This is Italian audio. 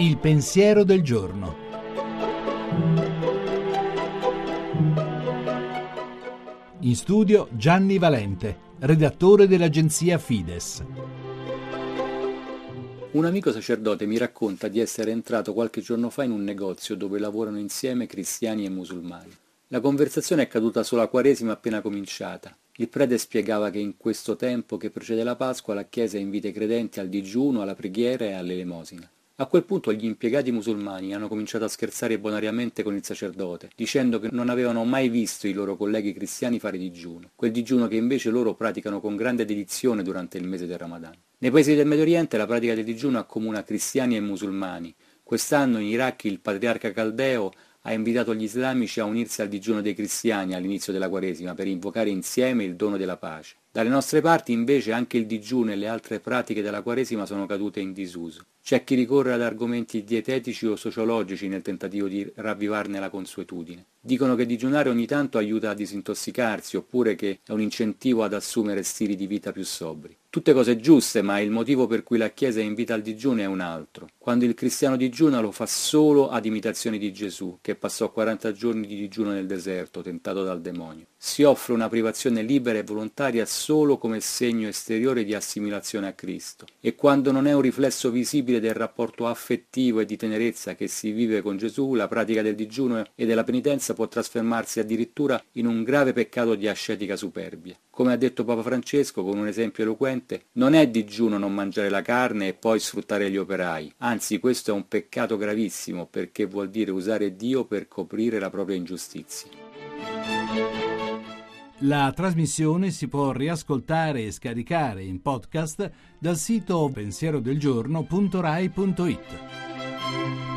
Il pensiero del giorno. In studio Gianni Valente, redattore dell'agenzia Fides. Un amico sacerdote mi racconta di essere entrato qualche giorno fa in un negozio dove lavorano insieme cristiani e musulmani. La conversazione è caduta sulla Quaresima appena cominciata. Il prete spiegava che in questo tempo che precede la Pasqua la Chiesa invita i credenti al digiuno, alla preghiera e all'elemosina. A quel punto gli impiegati musulmani hanno cominciato a scherzare bonariamente con il sacerdote, dicendo che non avevano mai visto i loro colleghi cristiani fare digiuno, quel digiuno che invece loro praticano con grande dedizione durante il mese del Ramadan. Nei paesi del Medio Oriente la pratica del digiuno accomuna cristiani e musulmani. Quest'anno in Iraq il patriarca caldeo ha invitato gli islamici a unirsi al digiuno dei cristiani all'inizio della Quaresima per invocare insieme il dono della pace. Dalle nostre parti invece anche il digiuno e le altre pratiche della Quaresima sono cadute in disuso. C'è chi ricorre ad argomenti dietetici o sociologici nel tentativo di ravvivarne la consuetudine. Dicono che digiunare ogni tanto aiuta a disintossicarsi oppure che è un incentivo ad assumere stili di vita più sobri. Tutte cose giuste, ma il motivo per cui la Chiesa invita al digiuno è un altro. Quando il cristiano digiuna lo fa solo ad imitazione di Gesù, che passò 40 giorni di digiuno nel deserto, tentato dal demonio. Si offre una privazione libera e volontaria solo come segno esteriore di assimilazione a Cristo. E quando non è un riflesso visibile del rapporto affettivo e di tenerezza che si vive con Gesù, la pratica del digiuno e della penitenza può trasformarsi addirittura in un grave peccato di ascetica superbia. Come ha detto Papa Francesco con un esempio eloquente, non è digiuno non mangiare la carne e poi sfruttare gli operai, anzi questo è un peccato gravissimo perché vuol dire usare Dio per coprire la propria ingiustizia. La trasmissione si può riascoltare e scaricare in podcast dal sito pensierodelgiorno.rai.it.